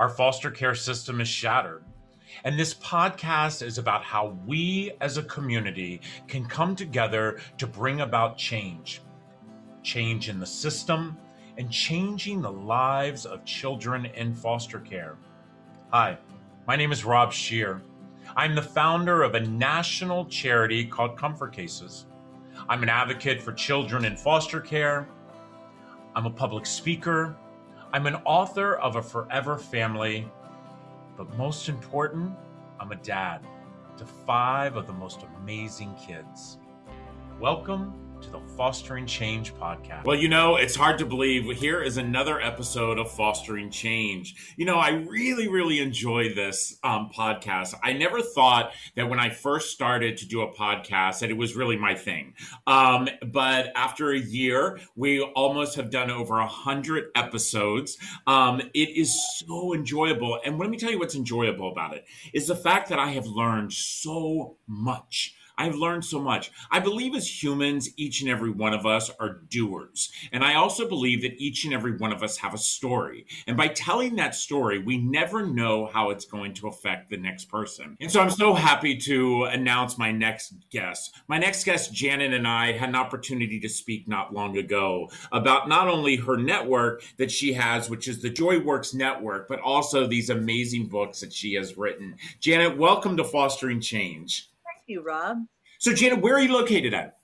Our foster care system is shattered. And this podcast is about how we as a community can come together to bring about change change in the system and changing the lives of children in foster care. Hi, my name is Rob Scheer. I'm the founder of a national charity called Comfort Cases. I'm an advocate for children in foster care. I'm a public speaker. I'm an author of A Forever Family but most important, I'm a dad to five of the most amazing kids. Welcome to the Fostering Change podcast. Well, you know, it's hard to believe. Here is another episode of Fostering Change. You know, I really, really enjoy this um, podcast. I never thought that when I first started to do a podcast that it was really my thing. Um, but after a year, we almost have done over a hundred episodes. Um, it is so enjoyable, and let me tell you what's enjoyable about it is the fact that I have learned so much I've learned so much. I believe as humans, each and every one of us are doers. And I also believe that each and every one of us have a story. And by telling that story, we never know how it's going to affect the next person. And so I'm so happy to announce my next guest. My next guest, Janet, and I had an opportunity to speak not long ago about not only her network that she has, which is the JoyWorks Network, but also these amazing books that she has written. Janet, welcome to Fostering Change you, Rob. So, Janet, where are you located at?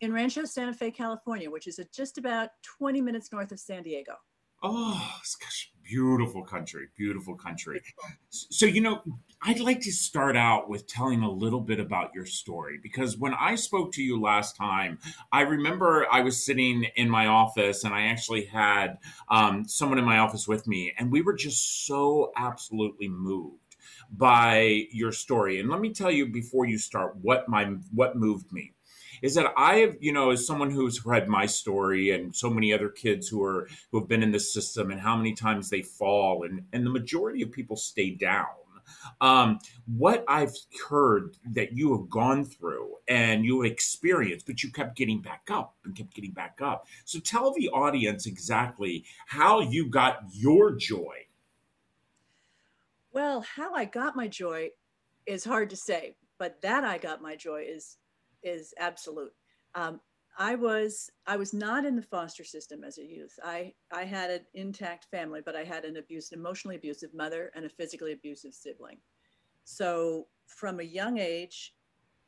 In Rancho Santa Fe, California, which is just about 20 minutes north of San Diego. Oh, gosh, beautiful country, beautiful country. So, you know, I'd like to start out with telling a little bit about your story because when I spoke to you last time, I remember I was sitting in my office and I actually had um, someone in my office with me, and we were just so absolutely moved by your story. And let me tell you before you start what my what moved me is that I have, you know, as someone who's read my story and so many other kids who are who have been in this system and how many times they fall and and the majority of people stay down. Um, what I've heard that you have gone through and you have experienced, but you kept getting back up and kept getting back up. So tell the audience exactly how you got your joy well, how I got my joy is hard to say, but that I got my joy is is absolute. Um, I was I was not in the foster system as a youth. I I had an intact family, but I had an abused, emotionally abusive mother and a physically abusive sibling. So from a young age,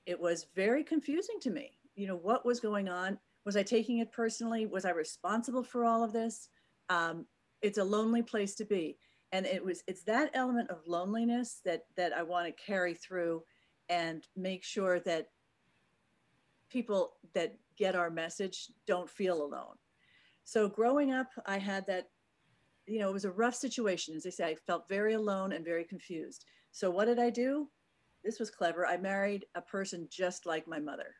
it was very confusing to me. You know what was going on? Was I taking it personally? Was I responsible for all of this? Um, it's a lonely place to be and it was it's that element of loneliness that that i want to carry through and make sure that people that get our message don't feel alone. So growing up i had that you know it was a rough situation. As i say i felt very alone and very confused. So what did i do? This was clever. I married a person just like my mother.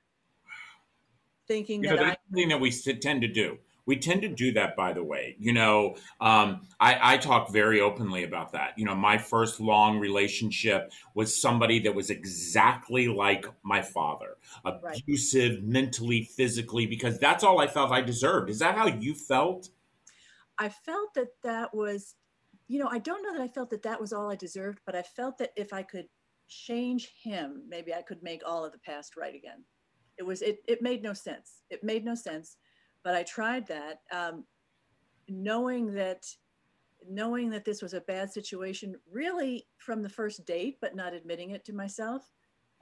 Thinking you that that's I, something that we tend to do we tend to do that by the way you know um, I, I, talk very openly about that. You know my first long relationship was somebody that was exactly like my father abusive right. mentally physically because that's all i felt i deserved. Is that how you felt? I felt that that was you know i don't know that i felt that that was all i deserved but i felt that if i could change him maybe i could make all of the past right again. It was it, it made no sense. It made no sense but I tried that, um, knowing that knowing that this was a bad situation, really from the first date, but not admitting it to myself.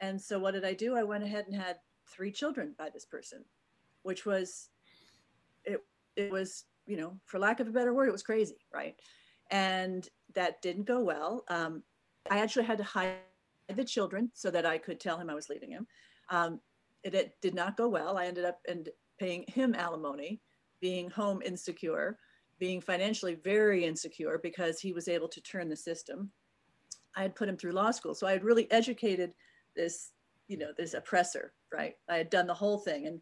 And so, what did I do? I went ahead and had three children by this person, which was it. It was you know, for lack of a better word, it was crazy, right? And that didn't go well. Um, I actually had to hide the children so that I could tell him I was leaving him. Um, it, it, did not go well. I ended up and paying him alimony, being home insecure, being financially very insecure because he was able to turn the system. I had put him through law school. So I had really educated this, you know, this oppressor, right? I had done the whole thing and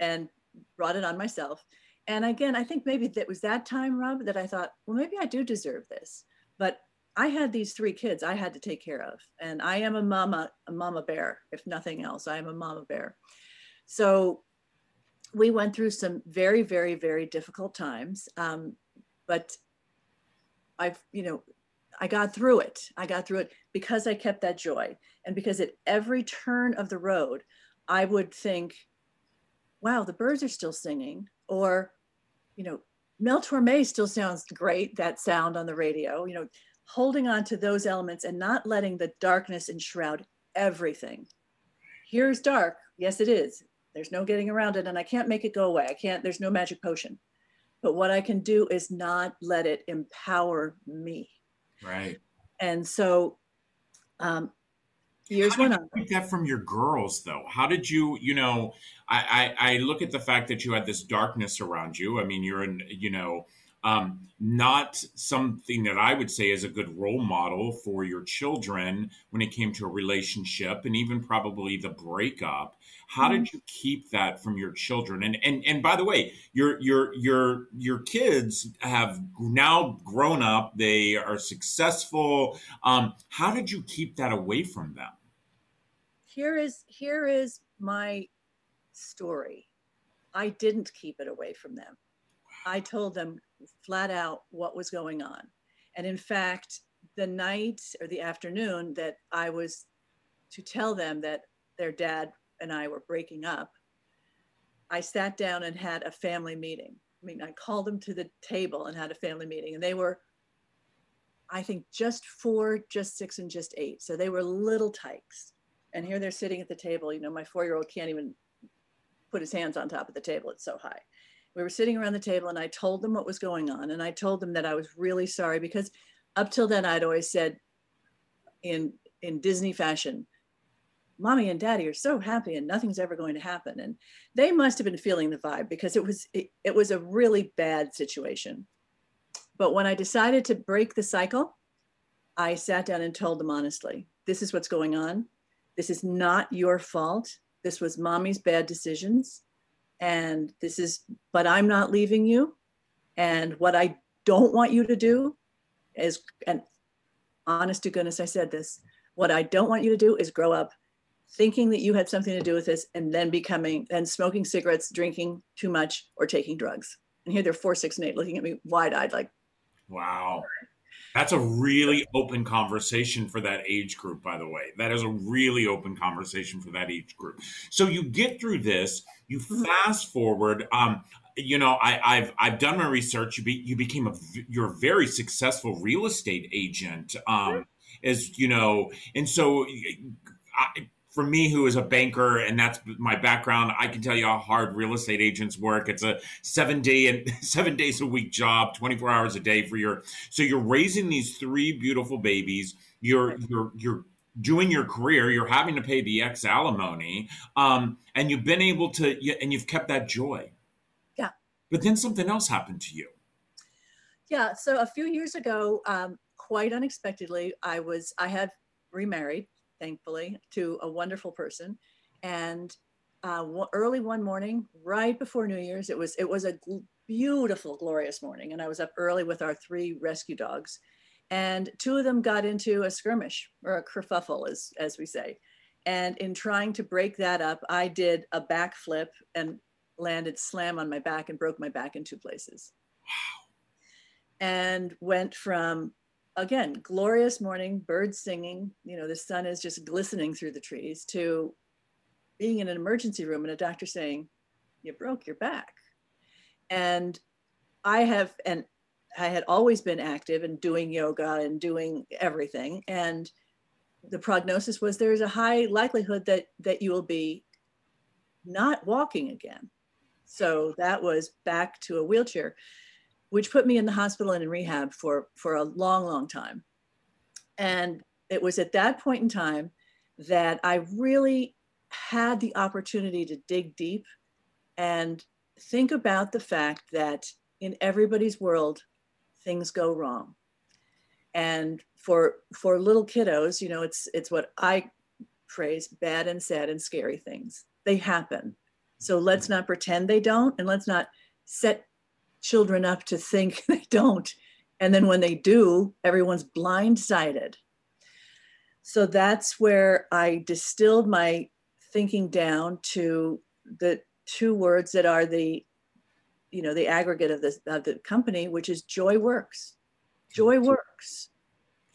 and brought it on myself. And again, I think maybe that was that time, Rob, that I thought, well, maybe I do deserve this. But I had these three kids I had to take care of. And I am a mama, a mama bear, if nothing else. I am a mama bear. So we went through some very, very, very difficult times. Um, but I've, you know, I got through it. I got through it because I kept that joy. And because at every turn of the road, I would think, wow, the birds are still singing. Or, you know, Mel Torme still sounds great, that sound on the radio, you know, holding on to those elements and not letting the darkness enshroud everything. Here's dark. Yes, it is. There's no getting around it. And I can't make it go away. I can't, there's no magic potion. But what I can do is not let it empower me. Right. And so um, years How went on. get that from your girls though how did you you know I, I i look at the fact that you had this darkness around you i mean you're in you know um not something that i would say is a good role model for your children when it came to a relationship and even probably the breakup how did you keep that from your children and and and by the way your your your your kids have now grown up they are successful um how did you keep that away from them Here is here is my story. I didn't keep it away from them. I told them flat out what was going on. And in fact, the night or the afternoon that I was to tell them that their dad and I were breaking up, I sat down and had a family meeting. I mean, I called them to the table and had a family meeting, and they were, I think, just four, just six, and just eight. So they were little tykes. And here they're sitting at the table. You know, my four year old can't even put his hands on top of the table, it's so high. We were sitting around the table, and I told them what was going on. And I told them that I was really sorry because up till then, I'd always said, in in Disney fashion, mommy and daddy are so happy and nothing's ever going to happen. And they must have been feeling the vibe because it was it, it, was a really bad situation. But when i decided to break the cycle i sat down and told them honestly this is what's going on. This is not your fault. This was mommy's bad decisions. And this is but i'm not leaving you. And what i don't want you to do is and honest to goodness i said this what i don't want you to do is grow up thinking that you had something to do with this and then becoming and smoking cigarettes, drinking too much, or taking drugs. And here they're four, six, and eight looking at me wide eyed, like, wow. That's a really open conversation for that age group, by the way. That is a really open conversation for that age group. So you get through this, you fast forward. Um, you know, I, have I've done my research. You be, you became a you're a very successful real estate agent. Um, as you know, and so I, for me who is a banker and that's my background i can tell you how hard real estate agents work. It's a seven day and seven days a week job 24 hours a day for your so you're raising these three beautiful babies. You're you're you're doing your career. You're having to pay the ex alimony um, and you've been able to and you've kept that joy. Yeah. But then something else happened to you. Yeah so a few years ago um, quite unexpectedly i was i had remarried thankfully, to a wonderful person. And uh, early one morning, right before New Year's, it was it was a gl- beautiful, glorious morning, and I was up early with our three rescue dogs, and two of them got into a skirmish or a kerfuffle, as as we say. And in trying to break that up, I did a backflip and landed slam on my back and broke my back in two places. Wow. And went from again, glorious morning, birds singing, you know, the sun is just glistening through the trees, to being in an emergency room and a doctor saying, You broke your back. And I have, and I had always been active and doing yoga and doing everything. And the prognosis was there's a high likelihood that that you will be not walking again. So that was back to a wheelchair which put me in the hospital and in rehab for for a long long time. And it was at that point in time that i really had the opportunity to dig deep and think about the fact that in everybody's world things go wrong. And for for little kiddos you know it's it's what i phrase bad and sad and scary things. They happen. So let's not pretend they don't and let's not set children up to think they don't. And then when they do, everyone's blindsided. So that's where I distilled my thinking down to the two words that are the, you know, the aggregate of the, of the company, which is joy works. Joy works.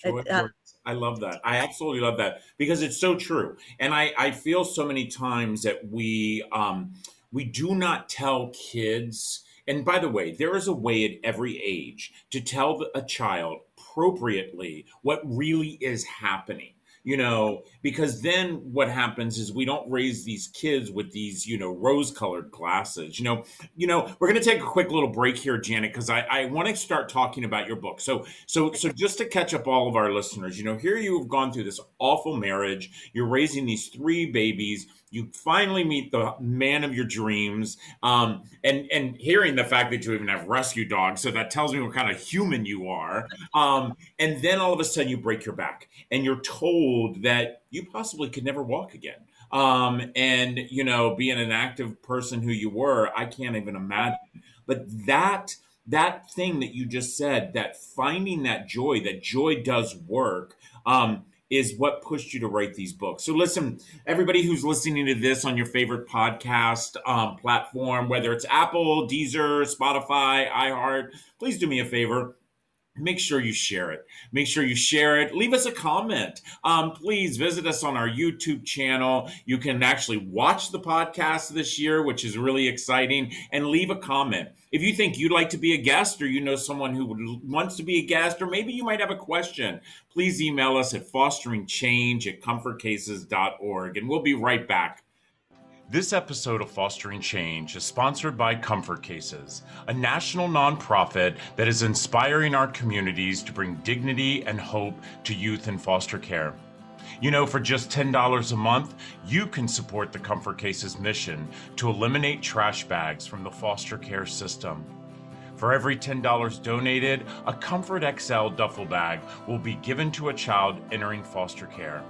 It, uh, I love that. I absolutely love that because it's so true. And I, I feel so many times that we um, we do not tell kids. And by the way, there is a way at every age to tell a child appropriately what really is happening you know, because then what happens is we don't raise these kids with these, you know, rose colored glasses. You know, you know, we're gonna take a quick little break here, Janet, because I, I want to start talking about your book. So so so just to catch up all of our listeners, you know, here you've gone through this awful marriage, you're raising these three babies you finally meet the man of your dreams um, and and hearing the fact that you even have rescue dogs so that tells me what kind of human you are. Um, and then all of a sudden you break your back and you're told that you possibly could never walk again. Um, and you know being an active person who you were i can't even imagine. But that that thing that you just said that finding that joy that joy does work um, is what pushed you to write these books. So, listen, everybody who's listening to this on your favorite podcast um, platform, whether it's Apple, Deezer, Spotify, iHeart, please do me a favor make sure you share it. Make sure you share it. Leave us a comment. Um, please visit us on our YouTube channel. You can actually watch the podcast this year, which is really exciting, and leave a comment. If you think you'd like to be a guest or you know someone who wants to be a guest, or maybe you might have a question, please email us at fosteringchange at comfortcases.org, and we'll be right back. This episode of Fostering Change is sponsored by Comfort Cases, a national nonprofit that is inspiring our communities to bring dignity and hope to youth in foster care. You know, for just $10 a month, you can support the Comfort Cases mission to eliminate trash bags from the foster care system. For every $10 donated, a Comfort XL duffel bag will be given to a child entering foster care.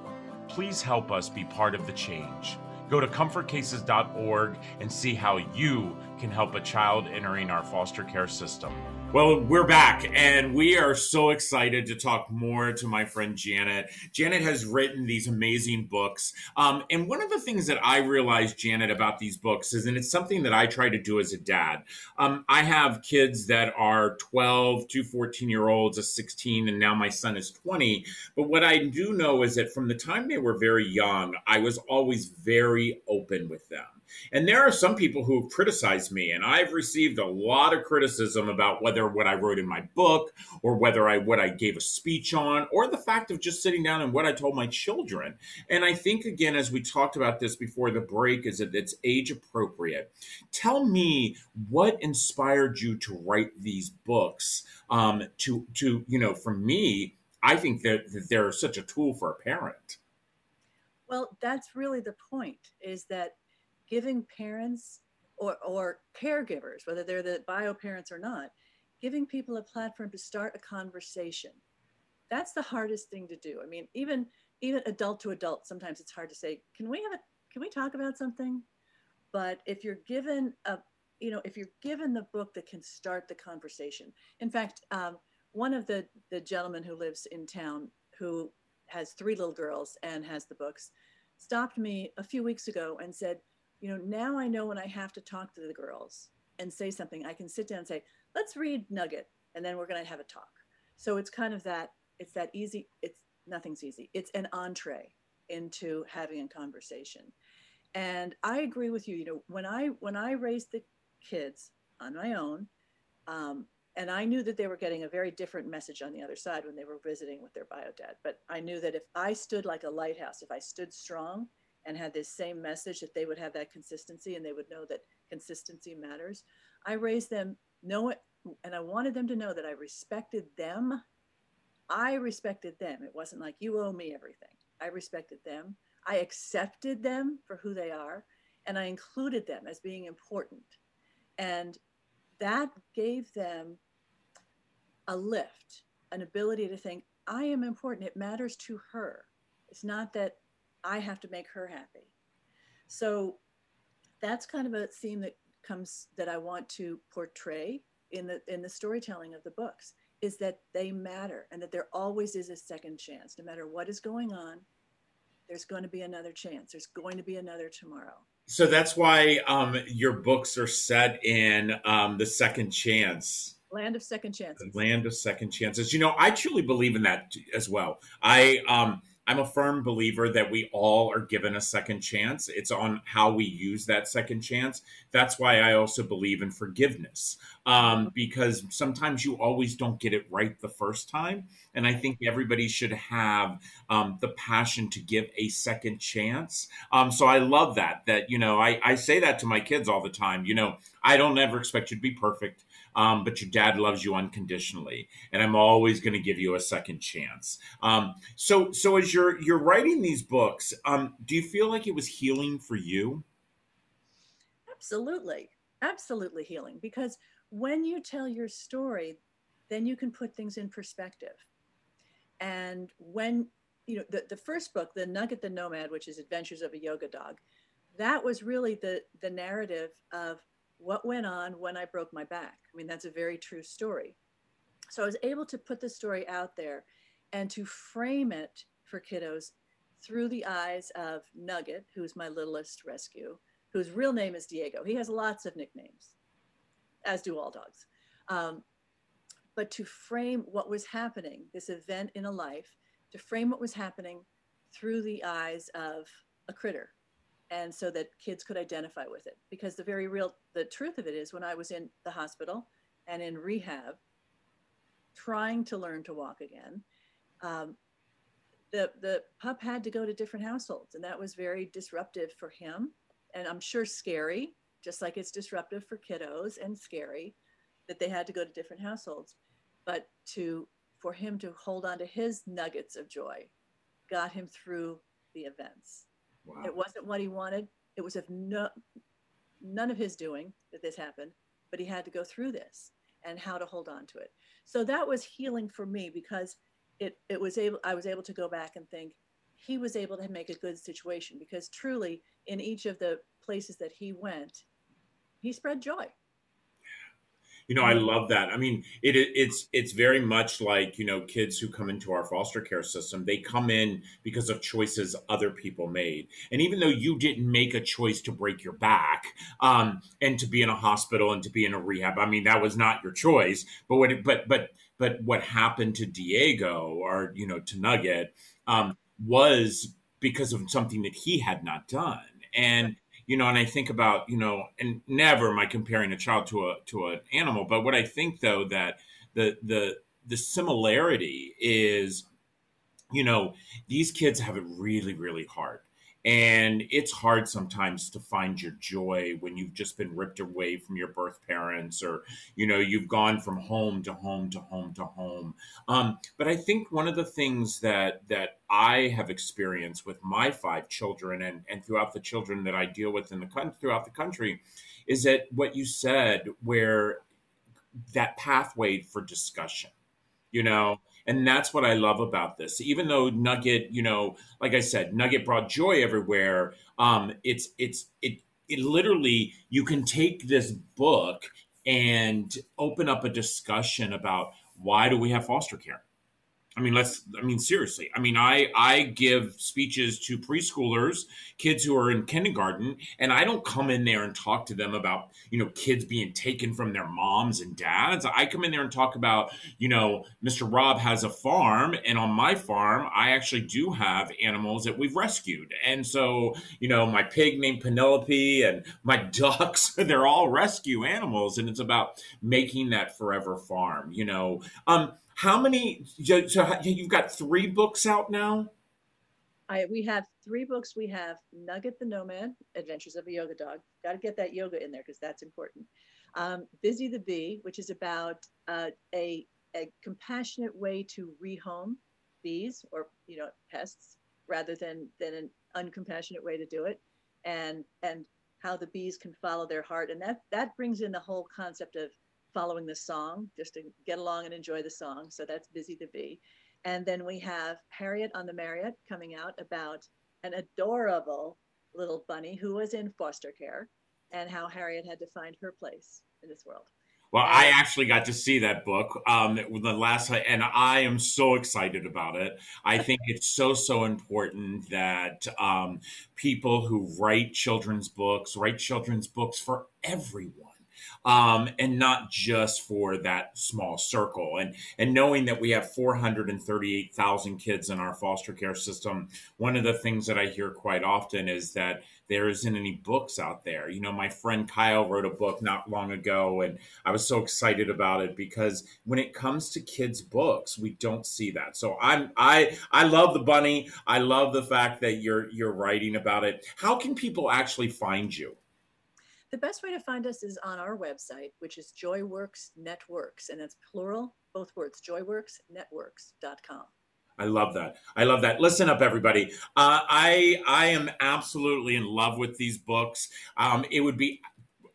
Please help us be part of the change. Go to comfortcases.org and see how you can help a child entering our foster care system. Well, we're back and we are so excited to talk more to my friend Janet. Janet has written these amazing books. Um, and one of the things that I realized, Janet, about these books is, and it's something that I try to do as a dad. Um, I have kids that are 12, two 14 year olds, a 16, and now my son is 20. But what I do know is that from the time they were very young, I was always very open with them. And there are some people who have criticized me, and I've received a lot of criticism about whether what I wrote in my book or whether I what I gave a speech on or the fact of just sitting down and what I told my children. And I think again, as we talked about this before the break, is that it's age appropriate. Tell me what inspired you to write these books. Um, to to you know, for me, I think that, that they're such a tool for a parent. Well, that's really the point is that giving parents or, or caregivers, whether they're the bio parents or not, giving people a platform to start a conversation. That's the hardest thing to do. I mean, even even adult to adult, sometimes it's hard to say, can we have a can we talk about something? But if you're given a you know, if you're given the book that can start the conversation. In fact, um, one of the the gentlemen who lives in town who has three little girls and has the books stopped me a few weeks ago and said, you know, now I know when I have to talk to the girls and say something, I can sit down and say, let's read Nugget, and then we're going to have a talk. So it's kind of that, it's that easy, it's nothing's easy. It's an entree into having a conversation. And I agree with you, you know, when I, when I raised the kids on my own, um, and I knew that they were getting a very different message on the other side when they were visiting with their bio dad. But I knew that if I stood like a lighthouse, if I stood strong, and had this same message that they would have that consistency and they would know that consistency matters. I raised them know it and I wanted them to know that I respected them. I respected them. It wasn't like you owe me everything. I respected them. I accepted them for who they are and I included them as being important. And that gave them a lift, an ability to think, I am important. It matters to her. It's not that I have to make her happy. So that's kind of a theme that comes that I want to portray in the in the storytelling of the books is that they matter and that there always is a second chance no matter what is going on there's going to be another chance there's going to be another tomorrow so that's why um, your books are set in um, the second chance Land of second chances. Land of second chances. You know, I truly believe in that as well. I um I'm a firm believer that we all are given a second chance. It's on how we use that second chance. That's why I also believe in forgiveness, um, because sometimes you always don't get it right the first time. And I think everybody should have um, the passion to give a second chance. Um, so I love that. That you know, I, I say that to my kids all the time. You know, I don't ever expect you to be perfect um, but your dad loves you unconditionally, and I'm always going to give you a second chance. Um, so, so as you're you're writing these books, um, do you feel like it was healing for you? Absolutely, absolutely healing. Because when you tell your story, then you can put things in perspective. And when you know the, the first book, the Nugget the Nomad, which is Adventures of a Yoga Dog, that was really the the narrative of what went on when I broke my back. I mean, that's a very true story. So I was able to put the story out there and to frame it for kiddos through the eyes of Nugget, who's my littlest rescue, whose real name is Diego. He has lots of nicknames, as do all dogs. Um, but to frame what was happening, this event in a life, to frame what was happening through the eyes of a critter and so that kids could identify with it. Because the very real the truth of it is when i was in the hospital and in rehab trying to learn to walk again um, the the pup had to go to different households and that was very disruptive for him and i'm sure scary just like it's disruptive for kiddos and scary that they had to go to different households. But to for him to hold on to his nuggets of joy got him through the events Wow. It wasn't what he wanted. It was of no, none of his doing that this happened, but he had to go through this and how to hold on to it. So that was healing for me because it, it was able, I was able to go back and think he was able to make a good situation because truly in each of the places that he went, he spread joy you know, I love that. I mean, it, it's it's very much like you know kids who come into our foster care system. They come in because of choices other people made, and even though you didn't make a choice to break your back um, and to be in a hospital and to be in a rehab, I mean that was not your choice. But what but but but what happened to Diego or you know to Nugget um, was because of something that he had not done, and you know, and I think about, you know, and never am I comparing a child to a to an animal, but what I think though that the the the similarity is, you know, these kids have it really, really hard. And it's hard sometimes to find your joy when you've just been ripped away from your birth parents or, you know, you've gone from home to home to home to home. Um, but I think one of the things that, that I have experienced with my five children and, and throughout the children that I deal with in the throughout the country is that what you said, where that pathway for discussion, you know, and that's what I love about this. Even though Nugget, you know, like I said, Nugget brought joy everywhere. Um, it's it's it it literally you can take this book and open up a discussion about why do we have foster care I mean, let's. I mean, seriously. I mean, I I give speeches to preschoolers, kids who are in kindergarten, and I don't come in there and talk to them about you know kids being taken from their moms and dads. I come in there and talk about you know Mr. Rob has a farm, and on my farm, I actually do have animals that we've rescued, and so you know my pig named Penelope and my ducks, they're all rescue animals, and it's about making that forever farm. You know, um how many? So you've got three books out now. I we have three books. We have Nugget the Nomad, Adventures of a Yoga Dog. Got to get that yoga in there because that's important. Um, Busy the Bee, which is about uh, a a compassionate way to rehome bees or you know pests rather than than an uncompassionate way to do it, and and how the bees can follow their heart, and that that brings in the whole concept of following the song just to get along and enjoy the song. So that's Busy the Bee. And then we have Harriet on the Marriott coming out about an adorable little bunny who was in foster care and how Harriet had to find her place in this world. Well, I actually got to see that book um, the last, time, and I am so excited about it. I think it's so so important that um, people who write children's books write children's books for everyone um, and not just for that small circle. And and knowing that we have 438,000 kids in our foster care system, one of the things that I hear quite often is that there isn't any books out there. You know, my friend Kyle wrote a book not long ago, and I was so excited about it because when it comes to kids' books, we don't see that. So I'm I I love the bunny. I love the fact that you're you're writing about it. How can people actually find you? The best way to find us is on our website, which is Joyworks Networks, and that's plural, both words, joyworksnetworks.com. I love that. I love that. Listen up, everybody. Uh, I I am absolutely in love with these books. Um, it would be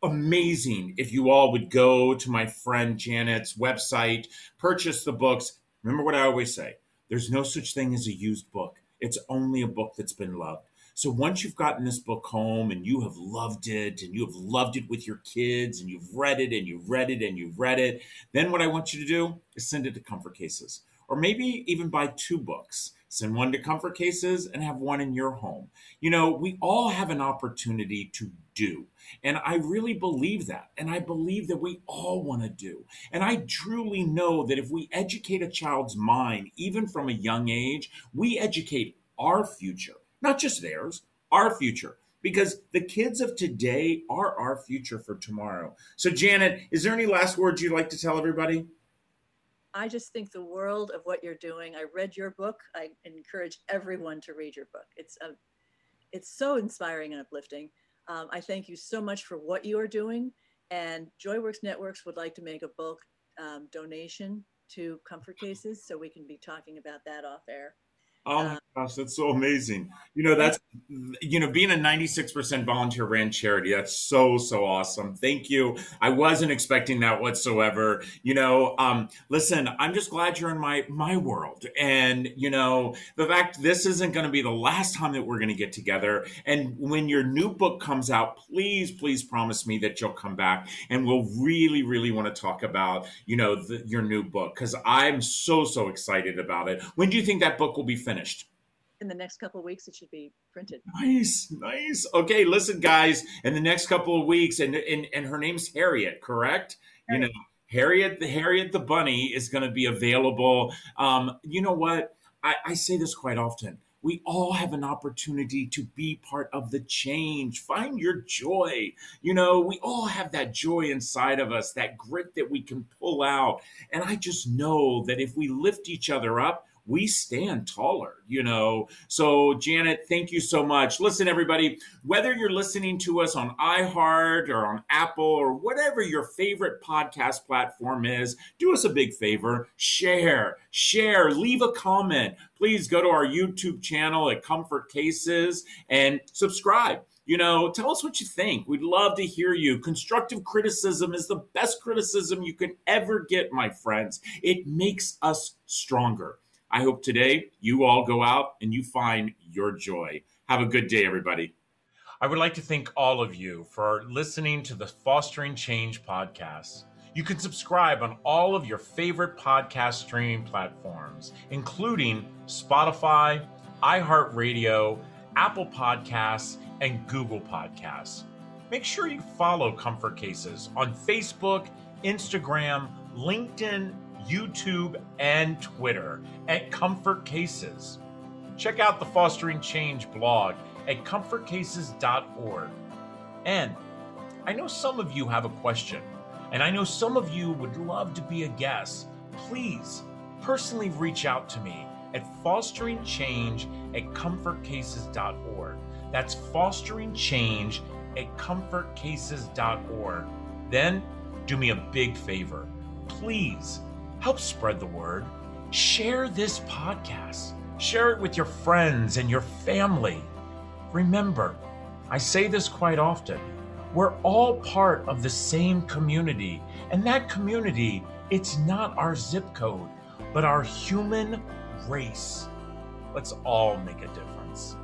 amazing if you all would go to my friend Janet's website, purchase the books. Remember what I always say: there's no such thing as a used book. It's only a book that's been loved. So once you've gotten this book home and you have loved it and you have loved it with your kids and you've read it and you've read it and you've read it, then what I want you to do is send it to Comfort Cases or maybe even buy two books. Send one to Comfort Cases and have one in your home. You know, we all have an opportunity to do. And I really believe that. And I believe that we all want to do. And I truly know that if we educate a child's mind, even from a young age, we educate our future, not just theirs, our future because the kids of today are our future for tomorrow. So, Janet, is there any last words you'd like to tell everybody? I just think the world of what you're doing. I read your book. I encourage everyone to read your book. It's a, it's so inspiring and uplifting. Um, I thank you so much for what you are doing. And Joyworks Networks would like to make a bulk um, donation to Comfort Cases, so we can be talking about that off air. Oh my gosh, that's so amazing. You know, that's, you know, being a 96% volunteer ran charity, that's so, so awesome. Thank you. I wasn't expecting that whatsoever. You know, um, listen, I'm just glad you're in my, my world. And, you know, the fact this isn't going to be the last time that we're going to get together. And when your new book comes out, please, please promise me that you'll come back and we'll really, really want to talk about, you know, the, your new book because I'm so, so excited about it. When do you think that book will be finished? Finished? In the next couple of weeks, it should be printed. Nice, nice. Okay, listen, guys. In the next couple of weeks, and and, and her name's Harriet, correct? Harriet. You know, Harriet, the Harriet the bunny is going to be available. Um, you know what? I, I say this quite often we all have an opportunity to be part of the change. Find your joy. You know, we all have that joy inside of us, that grit that we can pull out. And I just know that if we lift each other up, we stand taller, you know. So, Janet, thank you so much. Listen, everybody, whether you're listening to us on iHeart or on Apple or whatever your favorite podcast platform is, do us a big favor share, share, leave a comment. Please go to our YouTube channel at Comfort Cases and subscribe you know, tell us what you think. We'd love to hear you. Constructive criticism is the best criticism you can ever get, my friends. It makes us stronger. I hope today you all go out and you find your joy. Have a good day, everybody. I would like to thank all of you for listening to the Fostering Change podcast. You can subscribe on all of your favorite podcast streaming platforms, including Spotify, iHeartRadio, Apple Podcasts, and Google Podcasts. Make sure you follow Comfort Cases on Facebook, Instagram, LinkedIn, YouTube, and Twitter at Comfort Cases. Check out the Fostering Change blog at comfortcases.org. And I know some of you have a question, and I know some of you would love to be a guest. Please personally reach out to me at fosteringchange at comfortcases.org. That's fostering change at comfortcases.org. Then do me a big favor. Please help spread the word. Share this podcast. Share it with your friends and your family. Remember, I say this quite often. We're all part of the same community, and that community, it's not our zip code, but our human race. Let's all make a difference.